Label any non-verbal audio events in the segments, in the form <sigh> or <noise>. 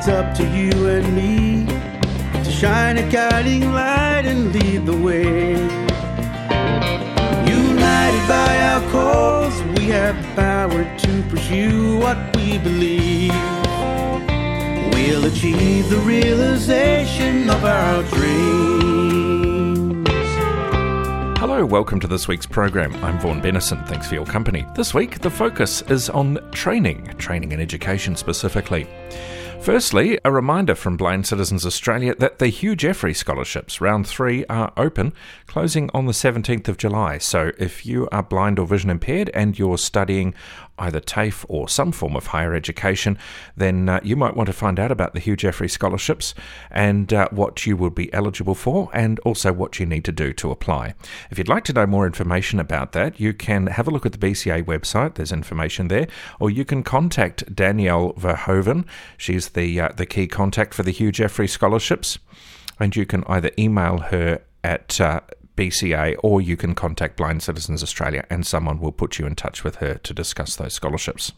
it's up to you and me to shine a guiding light and lead the way. United by our cause, we have the power to pursue what we believe. We'll achieve the realization of our dreams. Hello, welcome to this week's program. I'm Vaughan Bennison. Thanks for your company. This week, the focus is on training, training and education specifically. Firstly, a reminder from Blind Citizens Australia that the Hugh Jeffrey Scholarships Round 3 are open, closing on the 17th of July. So if you are blind or vision impaired and you're studying either TAFE or some form of higher education, then uh, you might want to find out about the Hugh Jeffrey Scholarships and uh, what you will be eligible for and also what you need to do to apply. If you'd like to know more information about that, you can have a look at the BCA website, there's information there, or you can contact Danielle Verhoven. She's the, uh, the key contact for the Hugh Jeffrey Scholarships, and you can either email her at uh, BCA, or you can contact Blind Citizens Australia and someone will put you in touch with her to discuss those scholarships.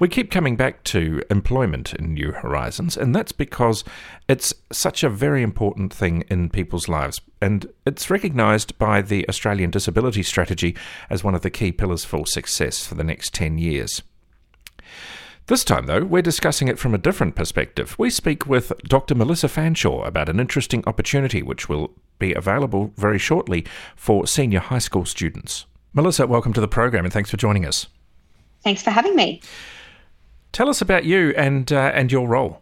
We keep coming back to employment in New Horizons, and that's because it's such a very important thing in people's lives, and it's recognised by the Australian Disability Strategy as one of the key pillars for success for the next 10 years. This time, though, we're discussing it from a different perspective. We speak with Dr. Melissa Fanshawe about an interesting opportunity which will be available very shortly for senior high school students. Melissa, welcome to the program and thanks for joining us. Thanks for having me. Tell us about you and uh, and your role.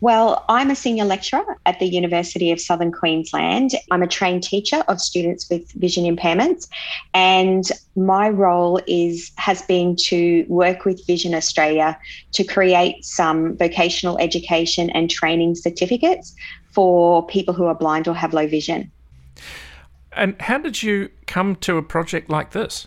Well, I'm a senior lecturer at the University of Southern Queensland. I'm a trained teacher of students with vision impairments, and my role is has been to work with Vision Australia to create some vocational education and training certificates for people who are blind or have low vision. And how did you come to a project like this?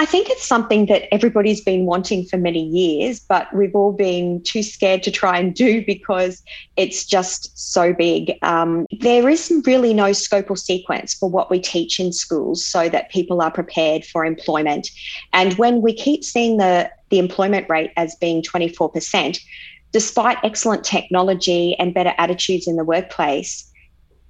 I think it's something that everybody's been wanting for many years, but we've all been too scared to try and do <laughs> because it's just so big. Um, there is really no scope or sequence for what we teach in schools so that people are prepared for employment. And when we keep seeing the, the employment rate as being 24%, despite excellent technology and better attitudes in the workplace,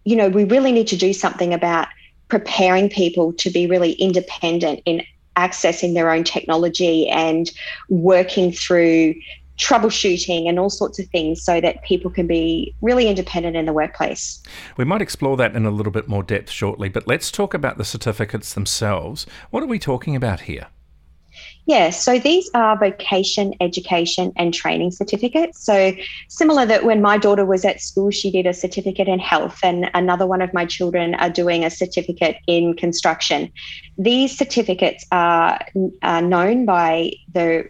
you know, we really need to do something about preparing people to be really independent in accessing their own technology and working through troubleshooting and all sorts of things so that people can be really independent in the workplace. We might explore that in a little bit more depth shortly, but let's talk about the certificates themselves. What are we talking about here? Yeah, so these are vocation, education, and training certificates. So, similar that when my daughter was at school, she did a certificate in health, and another one of my children are doing a certificate in construction. These certificates are, are known by the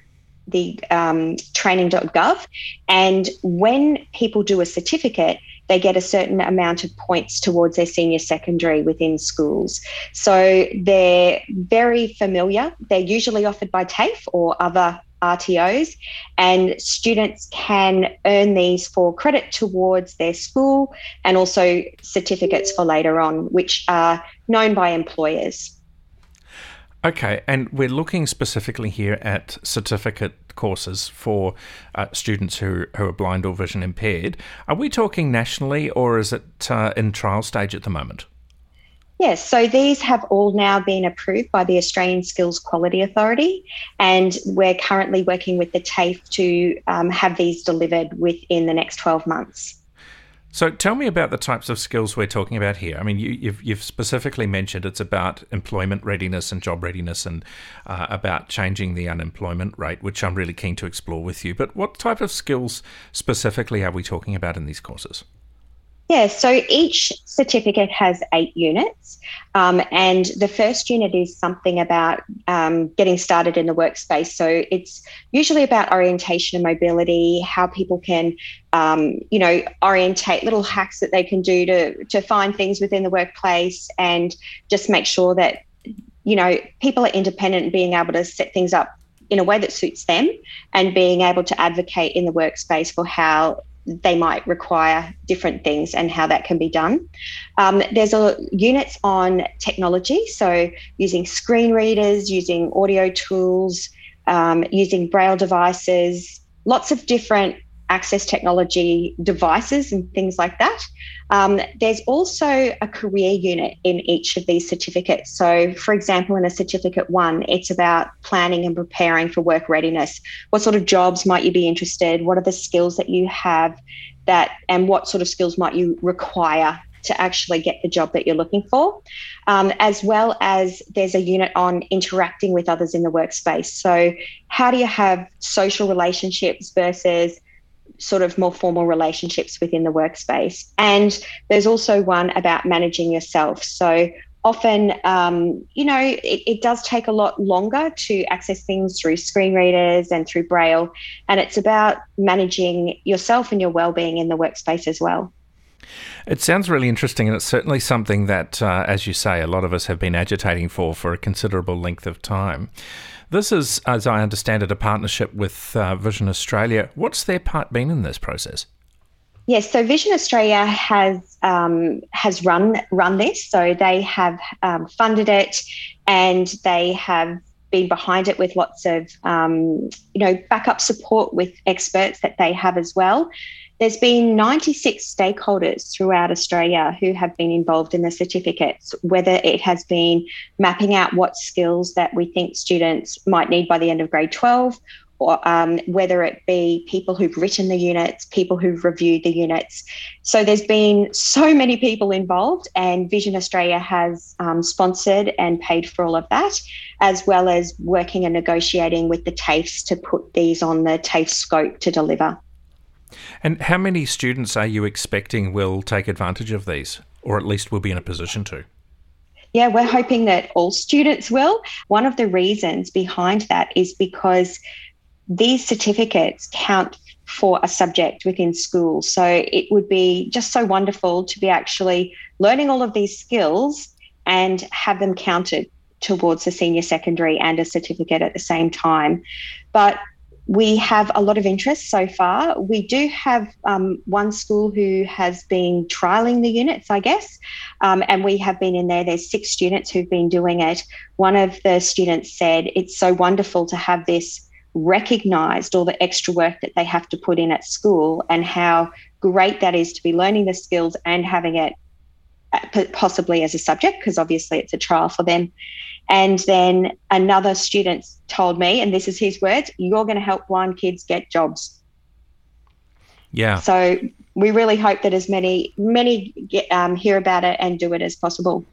the um, training.gov, and when people do a certificate, they get a certain amount of points towards their senior secondary within schools. So they're very familiar. They're usually offered by TAFE or other RTOs, and students can earn these for credit towards their school and also certificates for later on, which are known by employers. Okay, and we're looking specifically here at certificate courses for uh, students who, who are blind or vision impaired. Are we talking nationally or is it uh, in trial stage at the moment? Yes, so these have all now been approved by the Australian Skills Quality Authority, and we're currently working with the TAFE to um, have these delivered within the next 12 months. So tell me about the types of skills we're talking about here. I mean, you, have you've, you've specifically mentioned it's about employment readiness and job readiness, and uh, about changing the unemployment rate, which I'm really keen to explore with you. But what type of skills specifically are we talking about in these courses? Yeah, so each certificate has eight units. Um, and the first unit is something about um, getting started in the workspace. So it's usually about orientation and mobility, how people can, um, you know, orientate little hacks that they can do to, to find things within the workplace and just make sure that, you know, people are independent and being able to set things up in a way that suits them and being able to advocate in the workspace for how they might require different things and how that can be done. Um, there's a units on technology, so using screen readers, using audio tools, um, using braille devices, lots of different access technology devices and things like that. Um, there's also a career unit in each of these certificates. So, for example, in a certificate one, it's about planning and preparing for work readiness. What sort of jobs might you be interested? What are the skills that you have that, and what sort of skills might you require to actually get the job that you're looking for, um, as well as there's a unit on interacting with others in the workspace. So, how do you have social relationships versus sort of more formal relationships within the workspace. And there's also one about managing yourself. So often, um, you know, it, it, does take a lot longer to access things through screen readers and through Braille. And it's about managing yourself and your well-being in the workspace as well. It sounds really interesting, and it's certainly something that, uh, as you say, a lot of us have been agitating for for a considerable length of time. This is, as I understand it, a partnership with uh, Vision Australia. What's their part been in this process? Yes, so Vision Australia has um, has run run this. So they have um, funded it, and they have been behind it with lots of um, you know backup support with experts that they have as well. There's been 96 stakeholders throughout Australia who have been involved in the certificates, whether it has been mapping out what skills that we think students might need by the end of grade 12, or um, whether it be people who've written the units, people who've reviewed the units. So there's been so many people involved, and Vision Australia has um, sponsored and paid for all of that, as well as working and negotiating with the TAFEs to put these on the TAFE scope to deliver. And how many students are you expecting will take advantage of these, or at least will be in a position to? Yeah, we're hoping that all students will. One of the reasons behind that is because these certificates count for a subject within school. So it would be just so wonderful to be actually learning all of these skills and have them counted towards a senior secondary and a certificate at the same time. But we have a lot of interest so far. We do have um, one school who has been trialing the units, I guess, um, and we have been in there. There's six students who've been doing it. One of the students said, It's so wonderful to have this recognized, all the extra work that they have to put in at school, and how great that is to be learning the skills and having it uh, possibly as a subject, because obviously it's a trial for them. And then another student told me, and this is his words, you're going to help blind kids get jobs. Yeah. So we really hope that as many many get, um, hear about it and do it as possible.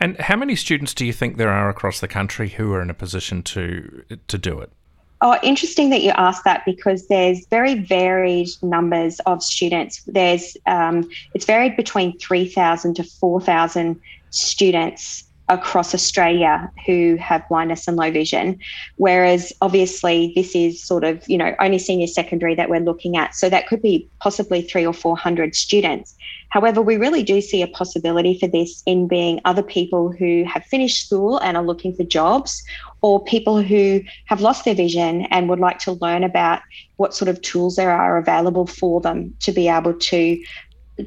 And how many students do you think there are across the country who are in a position to to do it? Oh, interesting that you asked that because there's very varied numbers of students. There's um, it's varied between three thousand to four thousand students across Australia who have blindness and low vision. Whereas obviously this is sort of, you know, only senior secondary that we're looking at. So that could be possibly three or 400 students. However, we really do see a possibility for this in being other people who have finished school and are looking for jobs, or people who have lost their vision and would like to learn about what sort of tools there are available for them to be able to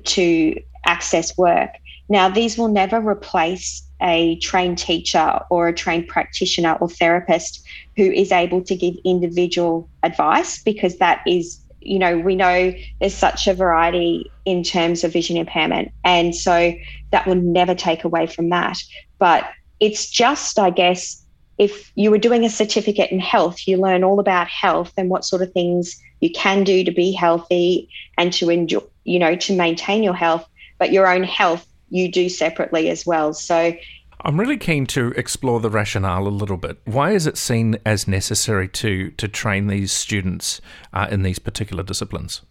to access work. Now, these will never replace a trained teacher or a trained practitioner or therapist who is able to give individual advice because that is you know we know there's such a variety in terms of vision impairment. And so that will never take away from that. But it's just i guess if you were doing a certificate in health you learn all about health and what sort of things you can do to be healthy and to enjoy you know to maintain your health but your own health you do separately as well. So I'm really keen to explore the rationale a little bit. Why is it seen as necessary to to train these students uh, in these particular disciplines?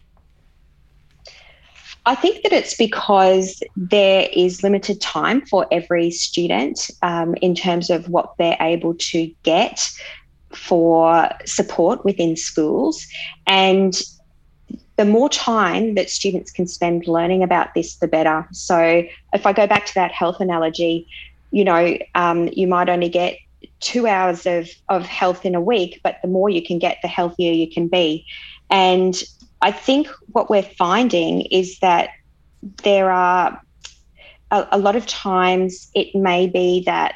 I think that it's because there is limited time for every student um, in terms of what they're able to get for support within schools. And the more time that students can spend learning about this, the better. So, if I go back to that health analogy, you know, um, you might only get two hours of, of health in a week, but the more you can get, the healthier you can be. And I think what we're finding is that there are a, a lot of times it may be that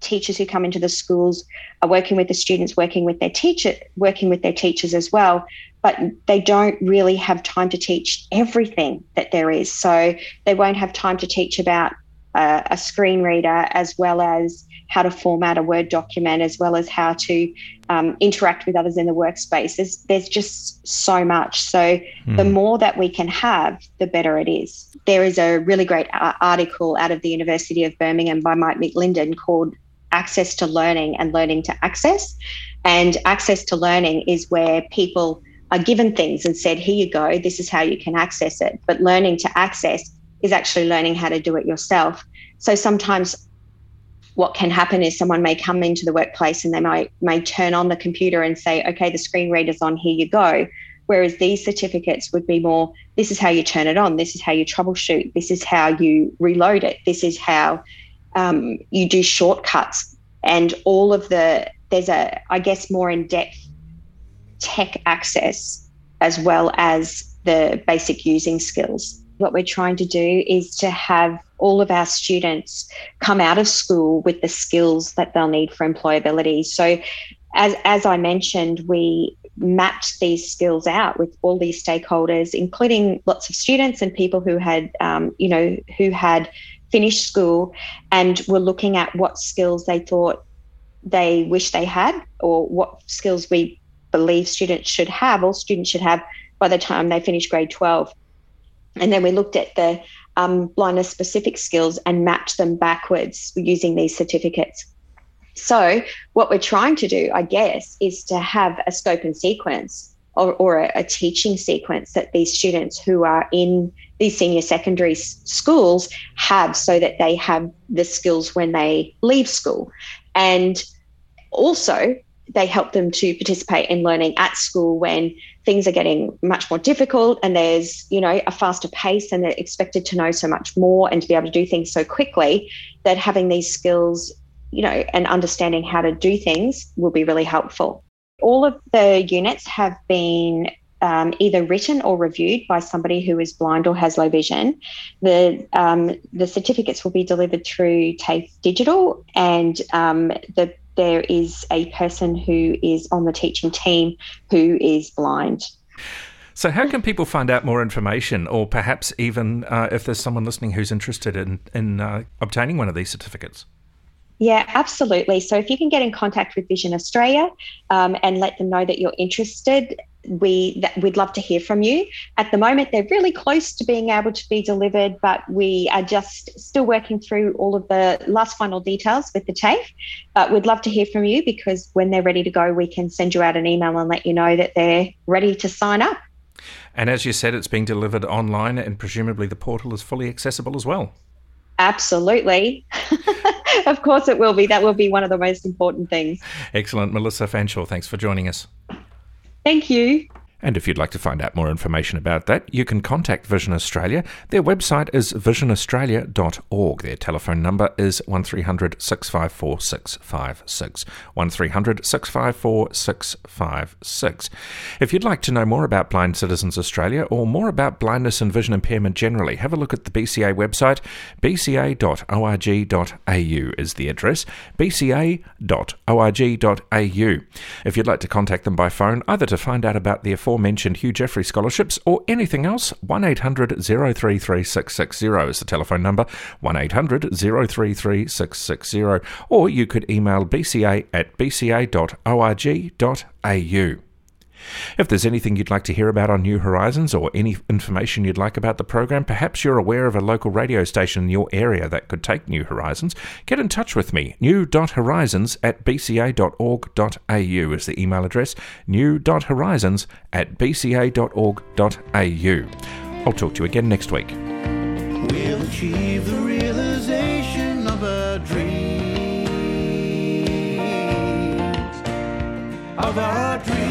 teachers who come into the schools are working with the students, working with their teacher, working with their teachers as well. But they don't really have time to teach everything that there is. So they won't have time to teach about uh, a screen reader as well as how to format a Word document, as well as how to um, interact with others in the workspace. There's, there's just so much. So mm. the more that we can have, the better it is. There is a really great article out of the University of Birmingham by Mike McLinden called Access to Learning and Learning to Access. And access to learning is where people are given things and said, here you go, this is how you can access it. But learning to access is actually learning how to do it yourself. So sometimes what can happen is someone may come into the workplace and they might may turn on the computer and say, okay, the screen reader's on, here you go. Whereas these certificates would be more, this is how you turn it on, this is how you troubleshoot, this is how you reload it, this is how um, you do shortcuts, and all of the there's a I guess more in depth tech access as well as the basic using skills what we're trying to do is to have all of our students come out of school with the skills that they'll need for employability. So, as, as I mentioned, we mapped these skills out with all these stakeholders, including lots of students and people who had, um, you know, who had finished school and were looking at what skills they thought they wish they had or what skills we believe students should have, all students should have by the time they finish grade 12. And then we looked at the um, blindness specific skills and mapped them backwards using these certificates. So, what we're trying to do, I guess, is to have a scope and sequence or, or a, a, teaching sequence that these students who are in these senior secondary s- schools have so that they have the skills when they leave school. And also, they help them to participate in learning at school when things are getting much more difficult and there's you know a faster pace and they're expected to know so much more and to be able to do things so quickly that having these skills you know and understanding how to do things will be really helpful all of the units have been um, either written or reviewed by somebody who is blind or has low vision. The um, the certificates will be delivered through TAFE Digital, and um, the there is a person who is on the teaching team who is blind. So, how can people find out more information, or perhaps even uh, if there's someone listening who's interested in, in uh, obtaining one of these certificates? Yeah, absolutely. So, if you can get in contact with Vision Australia um, and let them know that you're interested, we that we'd love to hear from you. At the moment, they're really close to being able to be delivered, but we are just still working through all of the last final details with the TAFE. But we'd love to hear from you because when they're ready to go, we can send you out an email and let you know that they're ready to sign up. And as you said, it's being delivered online, and presumably the portal is fully accessible as well. Absolutely. <laughs> <laughs> of course, it will be. That will be one of the most important things. Excellent. Melissa Fanshawe, thanks for joining us. Thank you. And if you'd like to find out more information about that, you can contact Vision Australia. Their website is visionaustralia.org. Their telephone number is 1300 654 656. 1300 654 656. If you'd like to know more about Blind Citizens Australia or more about blindness and vision impairment generally, have a look at the BCA website. bca.org.au is the address. bca.org.au. If you'd like to contact them by phone, either to find out about the aforementioned Hugh Jeffrey scholarships or anything else, 1800 033 660 is the telephone number, 1800 033 660, or you could email bca at bca.org.au. If there's anything you'd like to hear about on New Horizons or any information you'd like about the program, perhaps you're aware of a local radio station in your area that could take New Horizons, get in touch with me. New.horizons at bca.org.au is the email address. New.horizons at bca.org.au. I'll talk to you again next week. We'll achieve the realization of our dreams. Of our dreams.